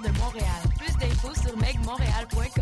de Montréal. Plus d'infos sur megmontréal.com.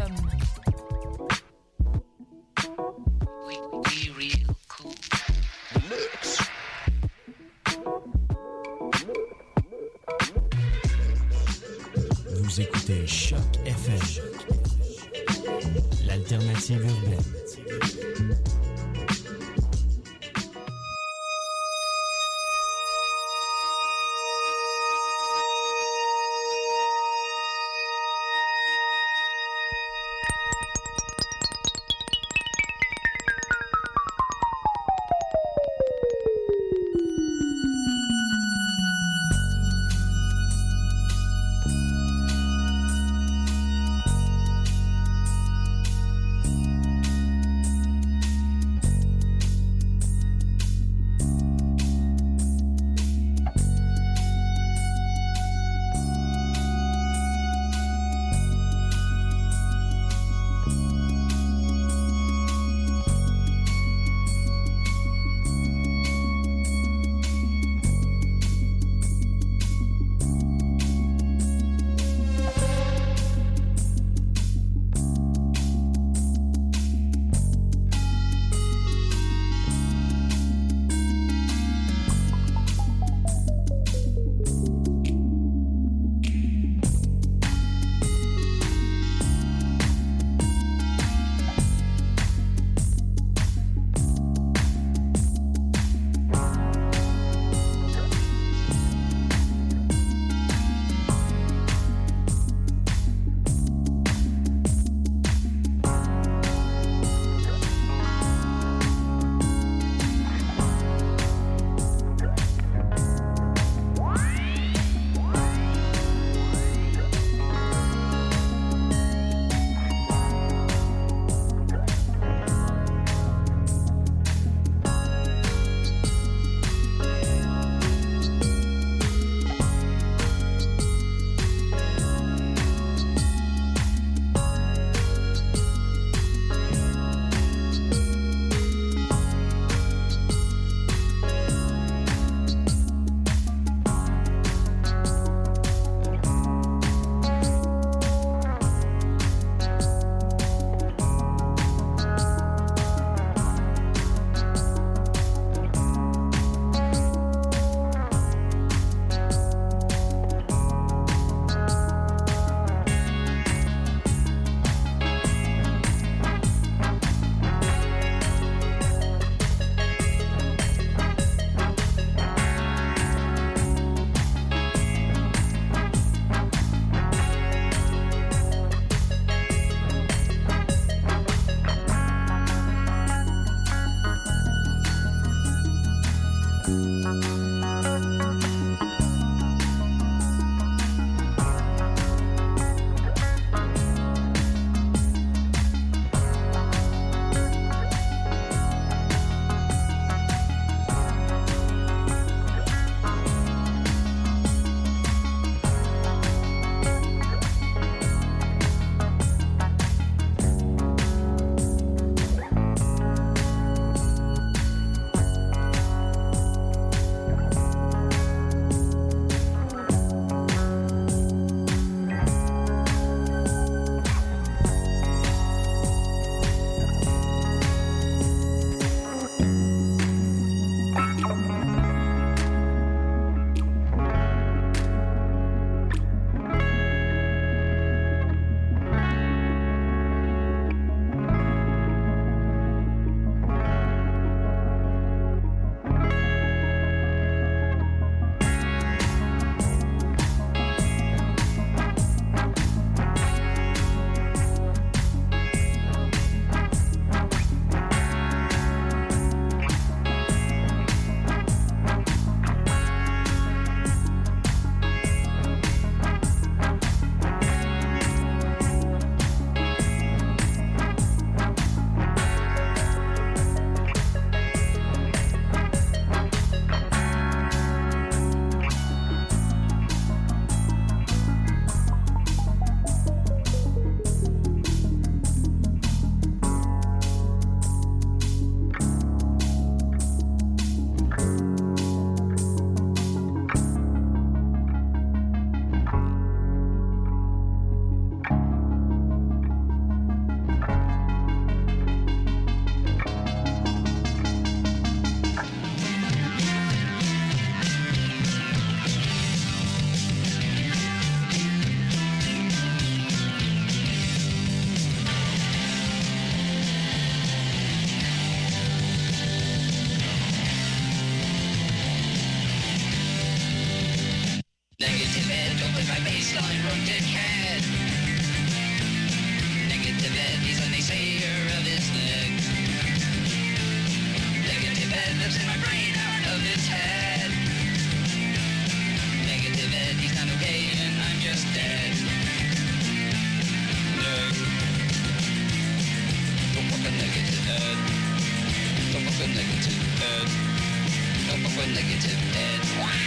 negative edge.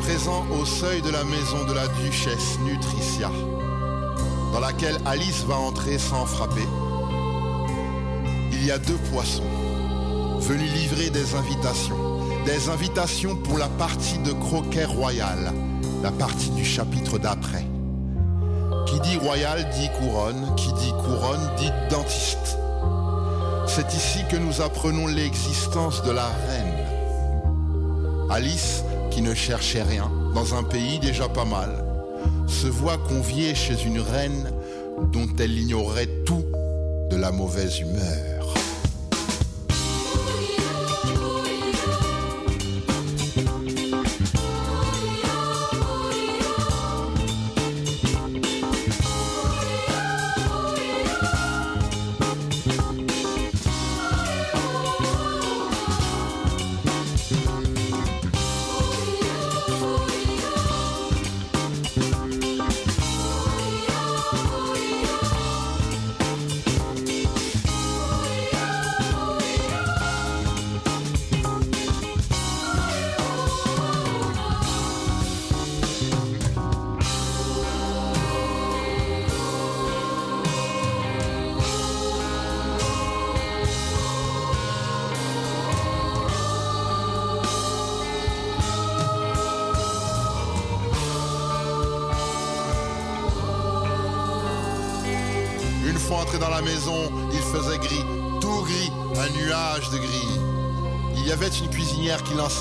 présent au seuil de la maison de la duchesse Nutricia, dans laquelle Alice va entrer sans frapper. Il y a deux poissons venus livrer des invitations. Des invitations pour la partie de croquet royal, la partie du chapitre d'après. Qui dit royal dit couronne, qui dit couronne dit dentiste. C'est ici que nous apprenons l'existence de la reine. Alice qui ne cherchait rien, dans un pays déjà pas mal, se voit convié chez une reine dont elle ignorait tout de la mauvaise humeur.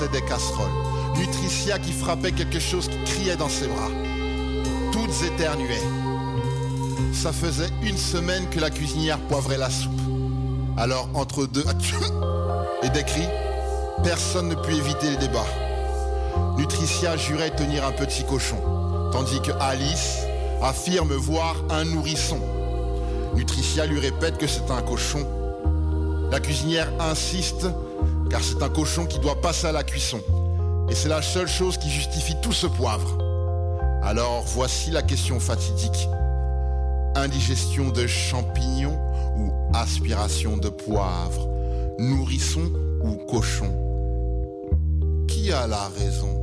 Des casseroles, Nutricia qui frappait quelque chose qui criait dans ses bras. Toutes éternuaient. Ça faisait une semaine que la cuisinière poivrait la soupe. Alors, entre deux et des cris, personne ne put éviter le débat. Nutricia jurait tenir un petit cochon, tandis que Alice affirme voir un nourrisson. Nutricia lui répète que c'est un cochon. La cuisinière insiste car c'est un cochon qui doit passer à la cuisson. Et c'est la seule chose qui justifie tout ce poivre. Alors voici la question fatidique. Indigestion de champignons ou aspiration de poivre? Nourrisson ou cochon? Qui a la raison?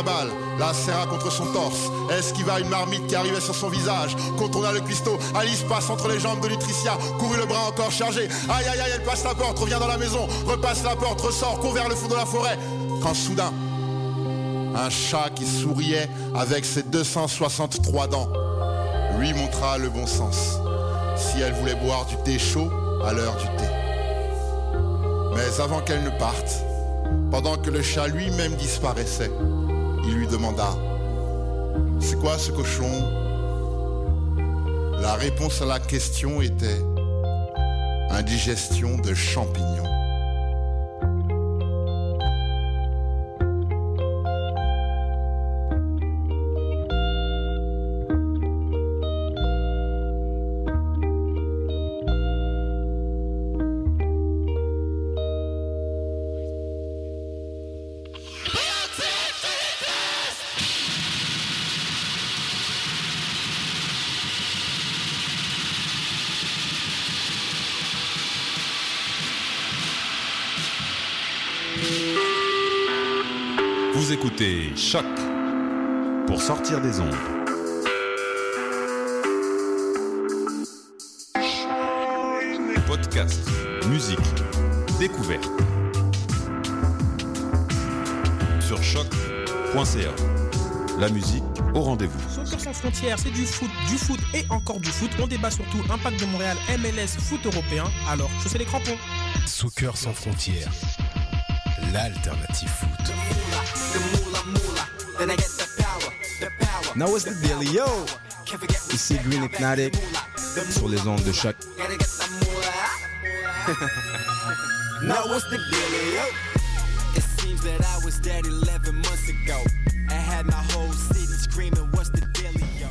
La balle, la serra contre son torse, esquiva une marmite qui arrivait sur son visage, contourna le cuistot, Alice passe entre les jambes de Nutricia, courut le bras encore chargé, aïe aïe aïe, elle passe la porte, revient dans la maison, repasse la porte, ressort, court vers le fond de la forêt, quand soudain, un chat qui souriait avec ses 263 dents lui montra le bon sens. Si elle voulait boire du thé chaud, à l'heure du thé. Mais avant qu'elle ne parte, pendant que le chat lui-même disparaissait, il lui demanda C'est quoi ce cochon? La réponse à la question était Indigestion de champignons. Choc pour sortir des ondes. Podcast, musique, découverte. Sur choc.ca. La musique au rendez-vous. Soccer sans frontières, c'est du foot, du foot et encore du foot. On débat surtout Impact de Montréal, MLS, foot européen. Alors, je sais les crampons. Soccer sans frontières, l'alternative foot. Now what's the deal, yo? Ici Green Hypnotic sur les ondes de choc. Ah. Now what's the deal, yo? It seems that I was dead 11 months ago. I had my whole city screaming, what's the deal, yo?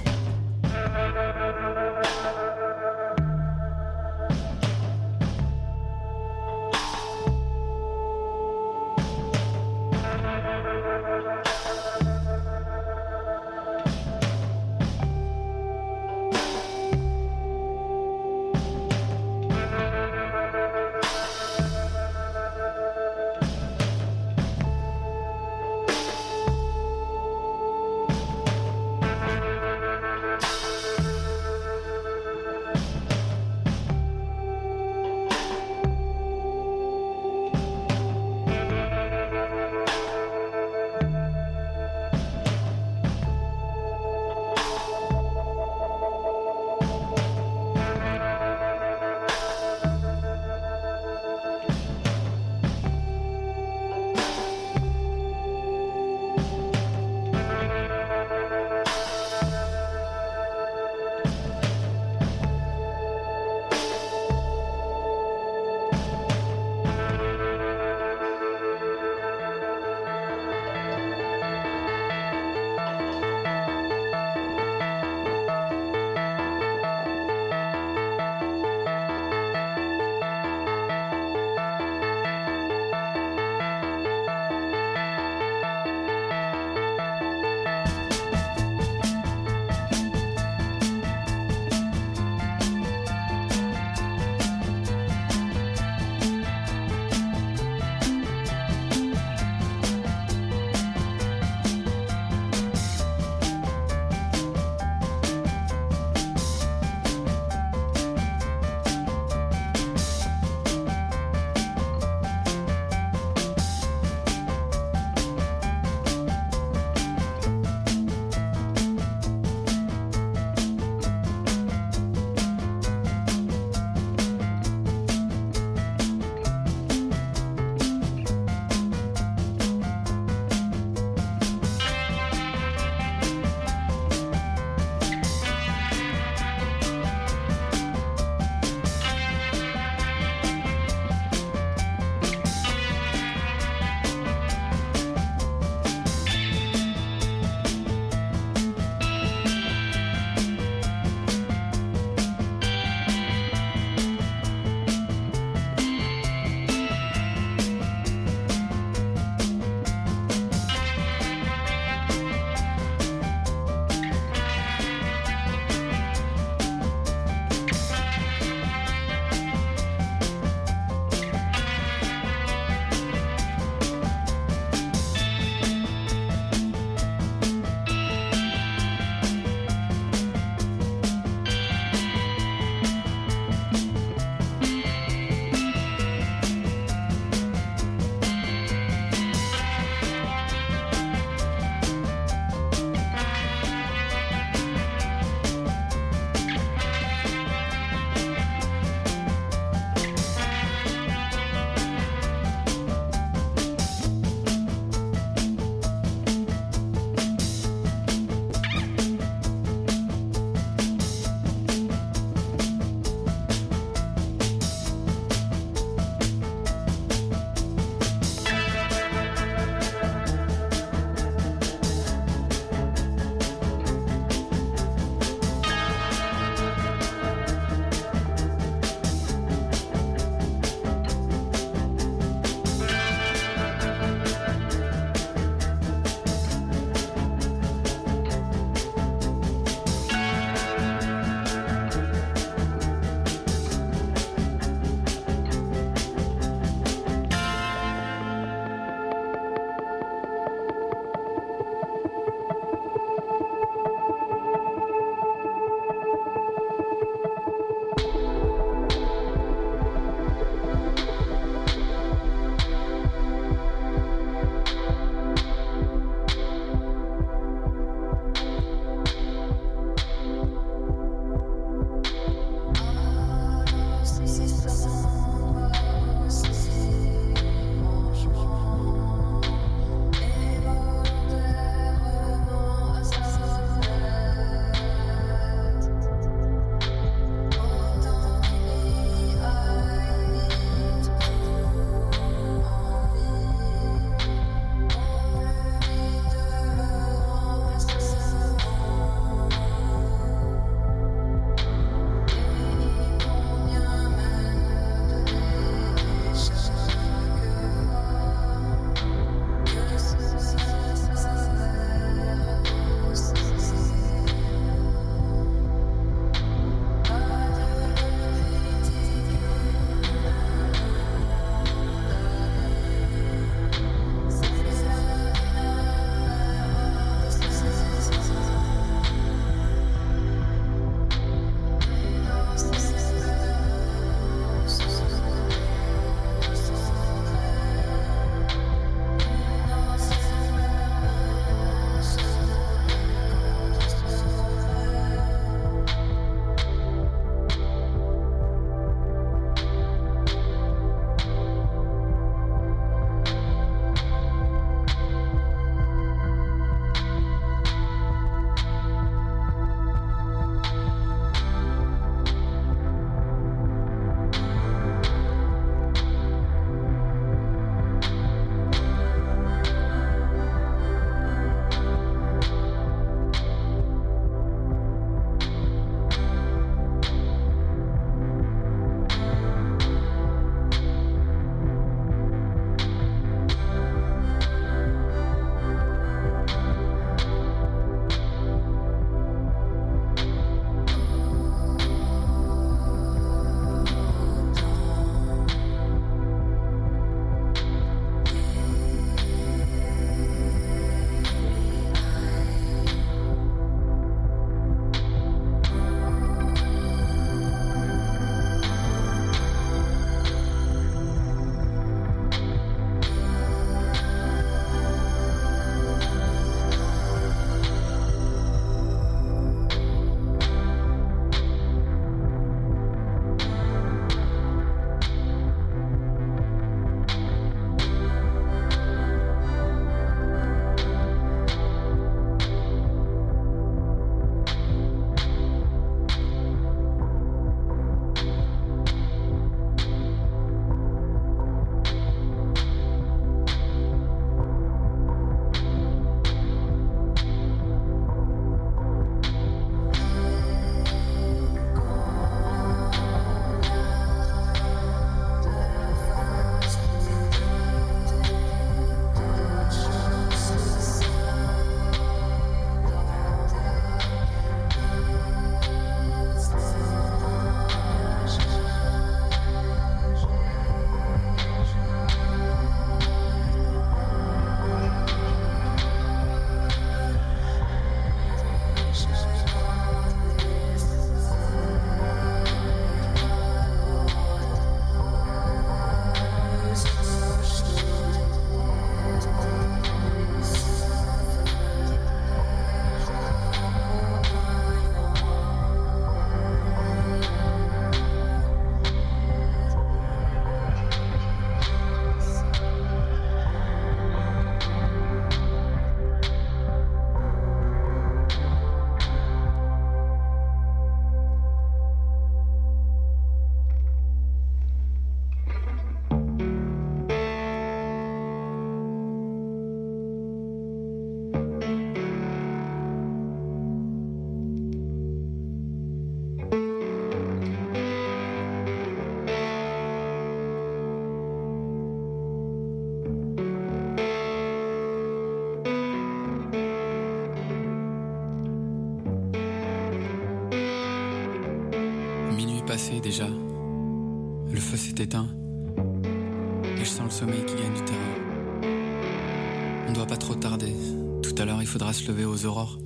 Aux aurores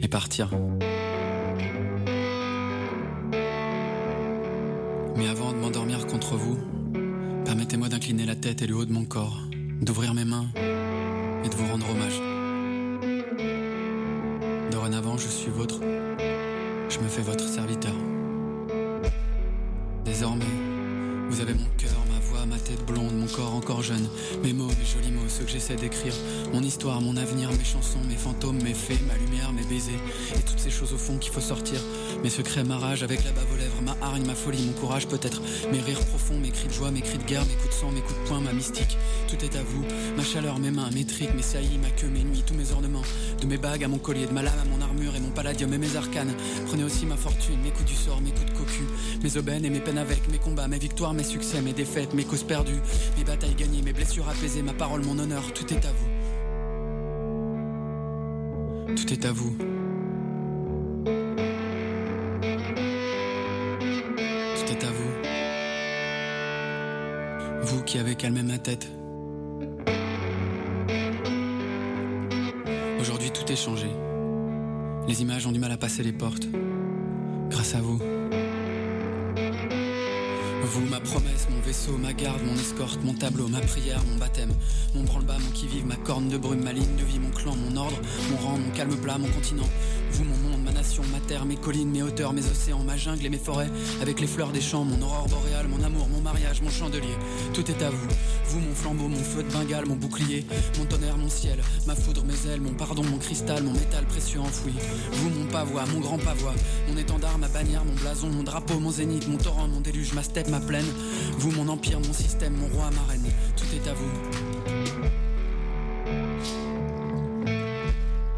et partir. Mais avant de m'endormir contre vous, permettez-moi d'incliner la tête et le haut de mon corps, d'ouvrir mes mains et de vous rendre hommage. Dorénavant, je suis votre. Je me fais votre serviteur. Désormais, vous avez mon cœur, ma tête blonde, mon corps encore jeune, mes mots, mes jolis mots, ceux que j'essaie d'écrire, mon histoire, mon avenir, mes chansons, mes fantômes, mes faits, ma lumière, mes baisers, et toutes ces choses au fond qu'il faut sortir, mes secrets, ma rage avec la bave aux lèvres, ma hargne, ma folie, mon courage peut-être, mes rires profonds, mes cris de joie, mes cris de guerre, mes coups de sang, mes coups de poing, ma mystique, tout est à vous, ma chaleur, mes mains, mes tricks, mes saillies, ma queue, mes nuits, tous mes ornements, de mes bagues à mon collier, de ma lame à mon armure et mon palladium et mes arcanes, prenez aussi ma fortune, mes coups du sort, mes coups de cocu, mes aubaines et mes peines avec, mes combats, mes victoires, mes succès, mes défaites, mes causes perdues, mes batailles gagnées, mes blessures apaisées, ma parole, mon honneur, tout est à vous. Tout est à vous. Tout est à vous. Vous qui avez calmé ma tête. Aujourd'hui, tout est changé. Les images ont du mal à passer les portes. Grâce à vous. Vous, ma promesse, mon vaisseau, ma garde, mon escorte, mon tableau, ma prière, mon baptême, mon branle-bas, mon qui-vive, ma corne de brume, ma ligne de vie, mon clan, mon ordre, mon rang, mon calme plat, mon continent. Vous, mon monde, ma nation, ma terre, mes collines, mes hauteurs, mes océans, ma jungle et mes forêts, avec les fleurs des champs, mon aurore boréale, mon amour, mon mariage, mon chandelier. Tout est à vous. Vous, mon flambeau, mon feu de Bengale, mon bouclier, mon tonnerre, mon ciel, ma foudre, mes ailes, mon pardon, mon cristal, mon métal précieux enfoui. Vous, mon pavois, mon grand pavois, mon étendard, ma bannière, mon blason, mon drapeau, mon zénith, mon torrent, mon déluge, ma steppe, ma Vous, mon empire, mon système, mon roi, ma reine, tout est à vous.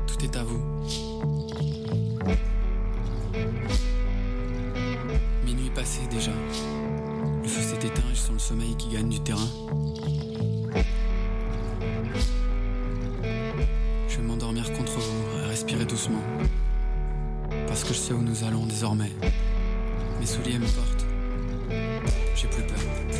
Tout est à vous. Minuit passé déjà. Le feu s'est éteint je sens le sommeil qui gagne du terrain. Je vais m'endormir contre vous respirer doucement. Parce que je sais où nous allons désormais. Mes souliers me portent. J'ai plus peur.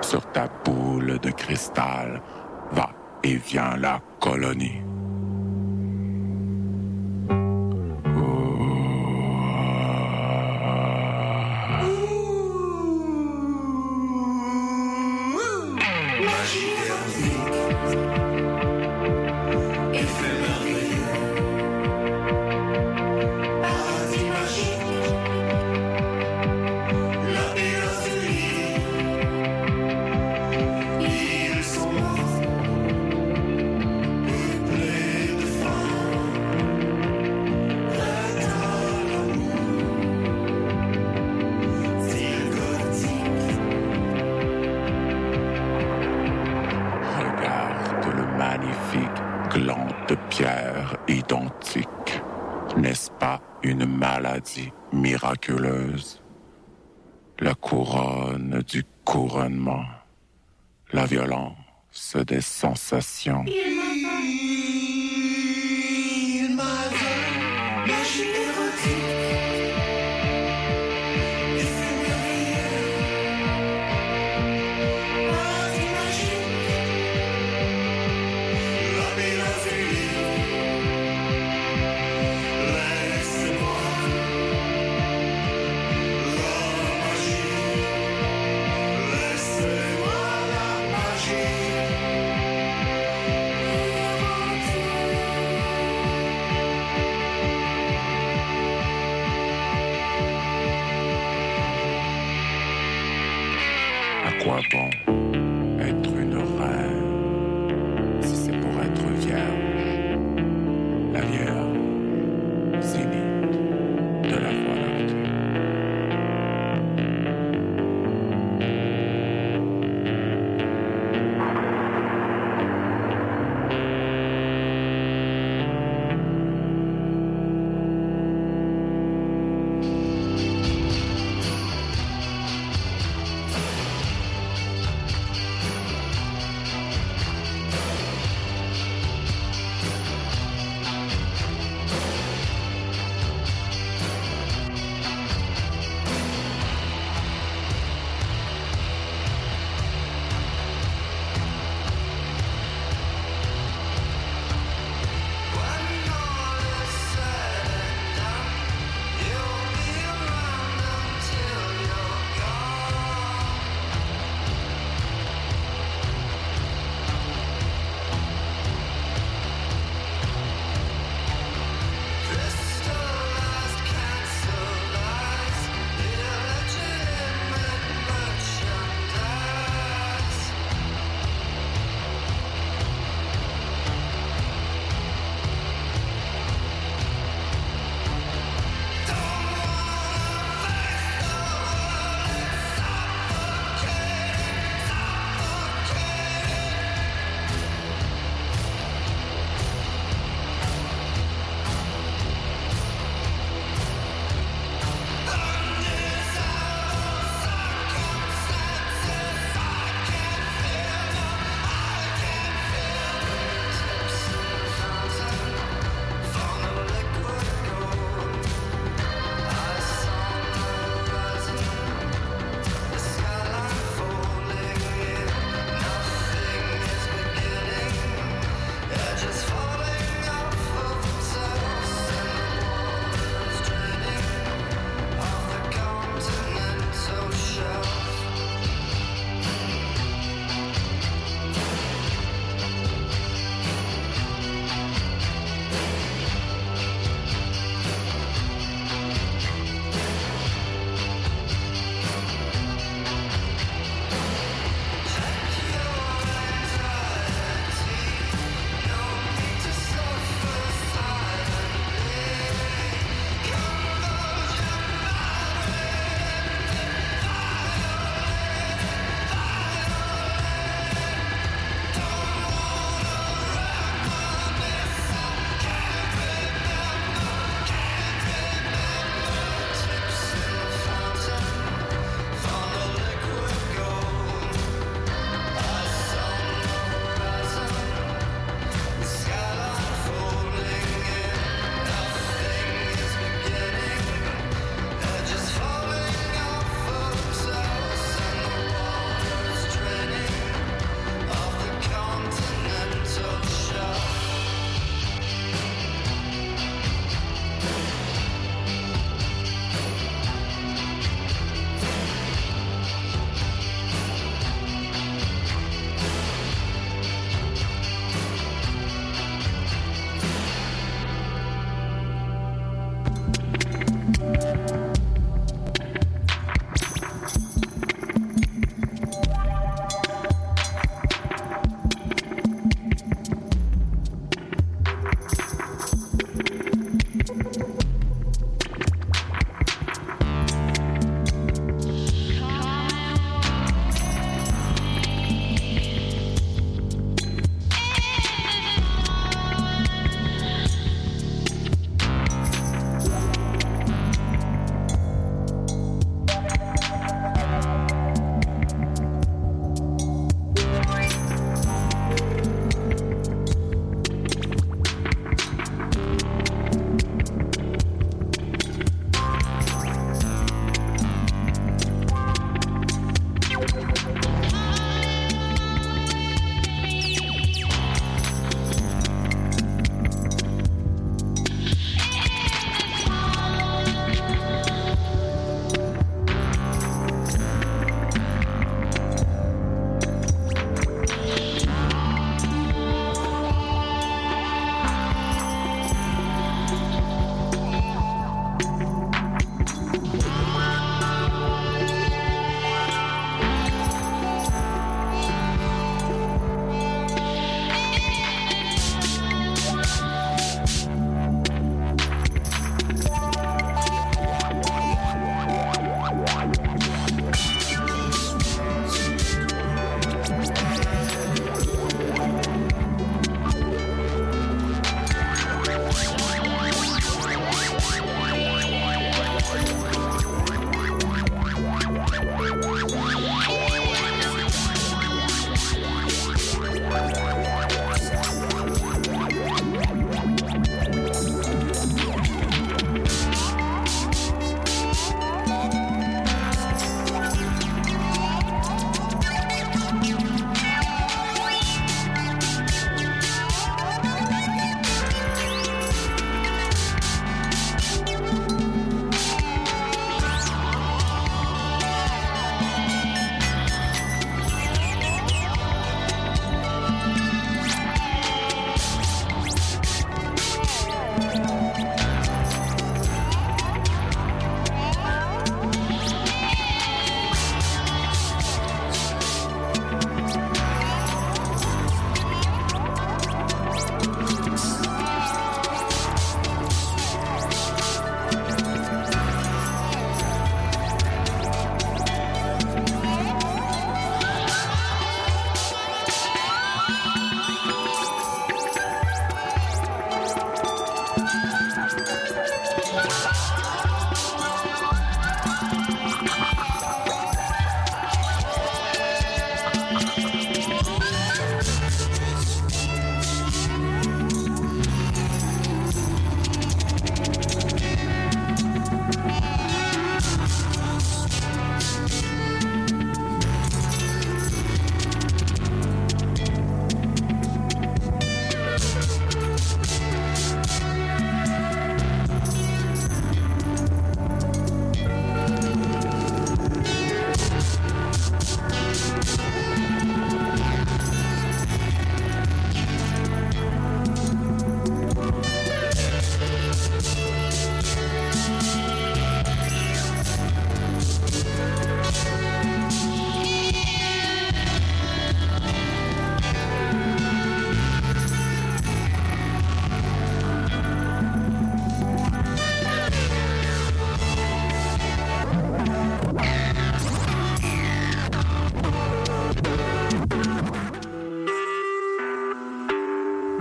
Sur ta boule de cristal, va et viens la colonie.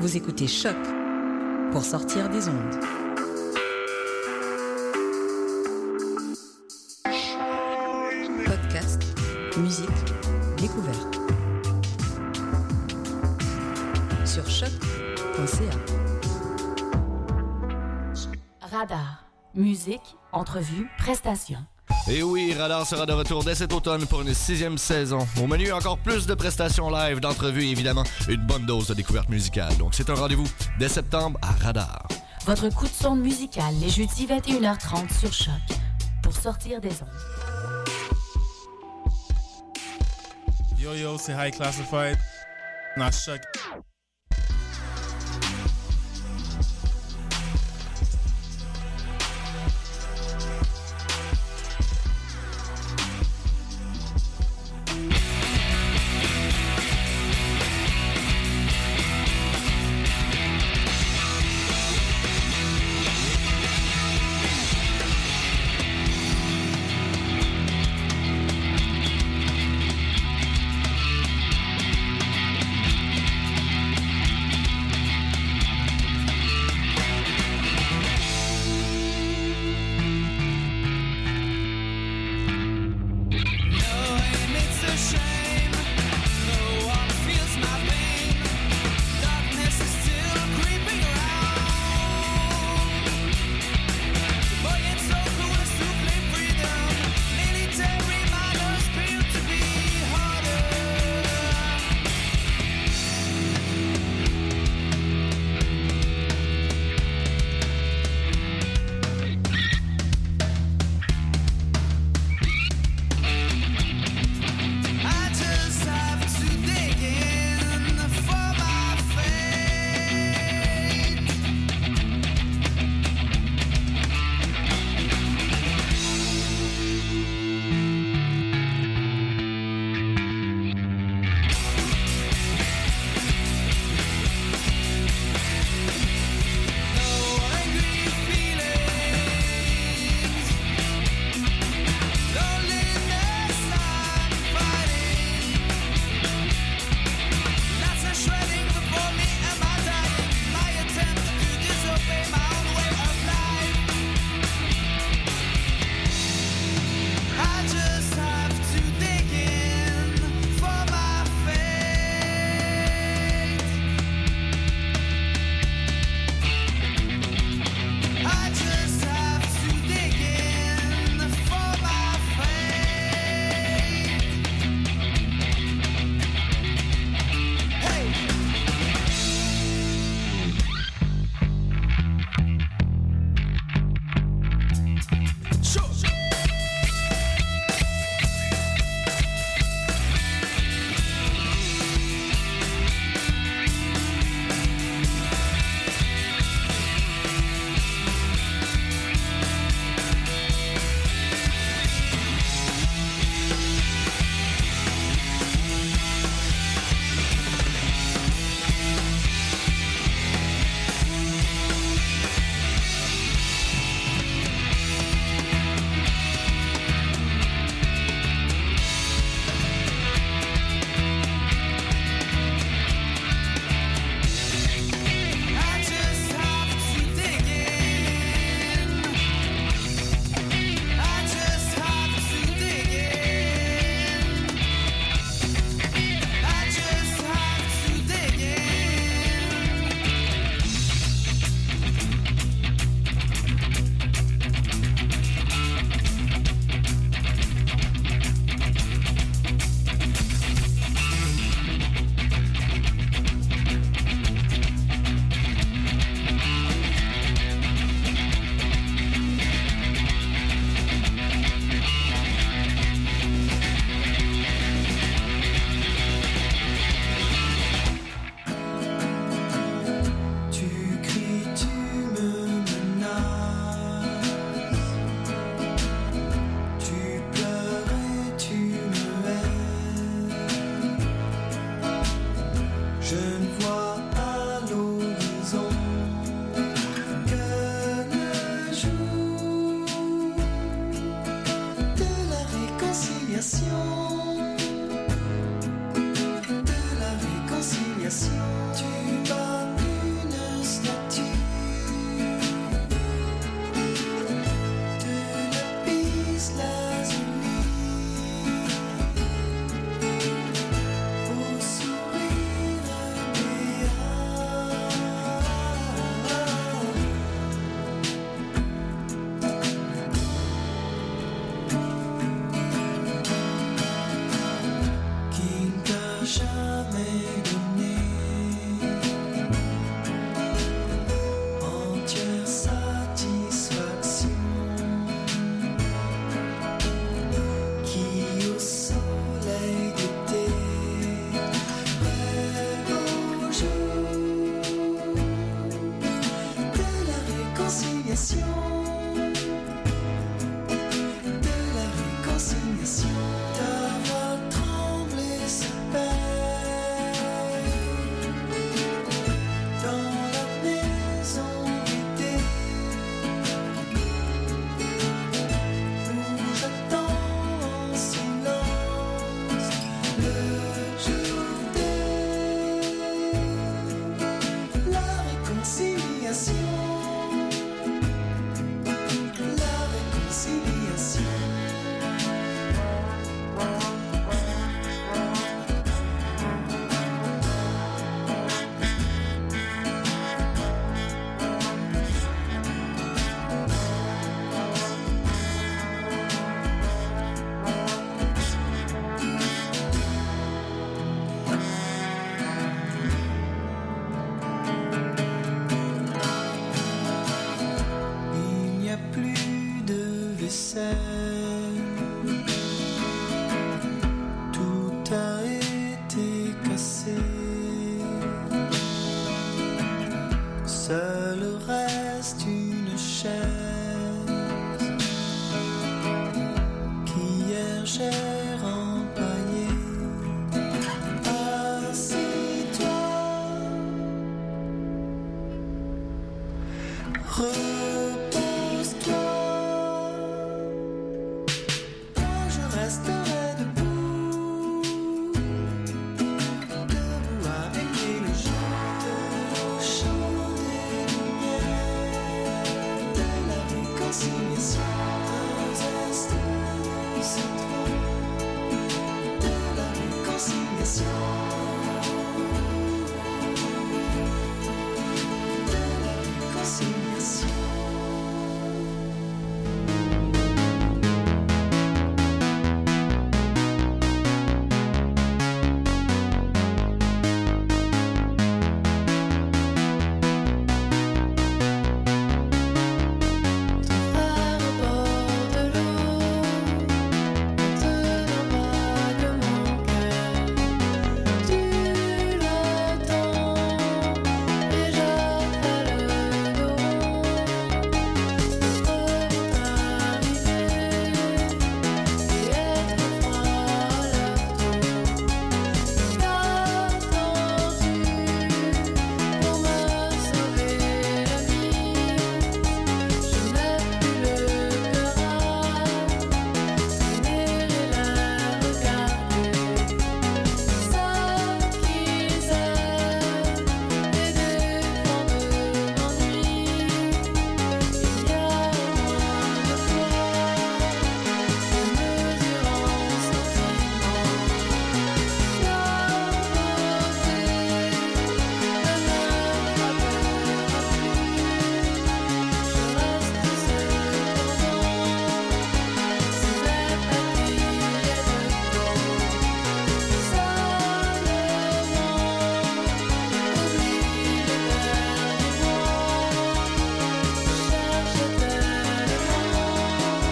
Vous écoutez Choc pour sortir des ondes. Podcast, musique, découverte. Sur choc.ca. Radar. Musique, entrevue, prestations. Et oui, Radar sera de retour dès cet automne pour une sixième saison. Au menu, encore plus de prestations live, d'entrevues et évidemment une bonne dose de découverte musicale. Donc c'est un rendez-vous dès septembre à Radar. Votre coup de sonde musical les jeudis 21h30 sur Choc pour sortir des ondes. Yo yo, c'est High Classified. Not Choc.